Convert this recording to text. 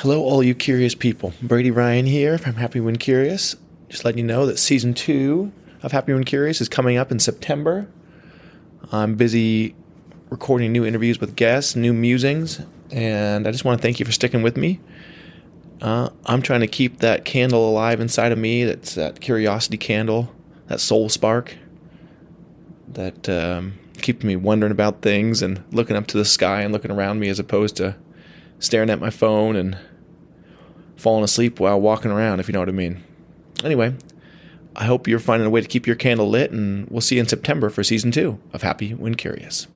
Hello, all you curious people. Brady Ryan here from Happy When Curious. Just letting you know that season two of Happy When Curious is coming up in September. I'm busy recording new interviews with guests, new musings, and I just want to thank you for sticking with me. Uh, I'm trying to keep that candle alive inside of me. That's that curiosity candle, that soul spark that um, keeps me wondering about things and looking up to the sky and looking around me as opposed to staring at my phone and falling asleep while walking around, if you know what I mean. Anyway, I hope you're finding a way to keep your candle lit, and we'll see you in September for season two of Happy When Curious.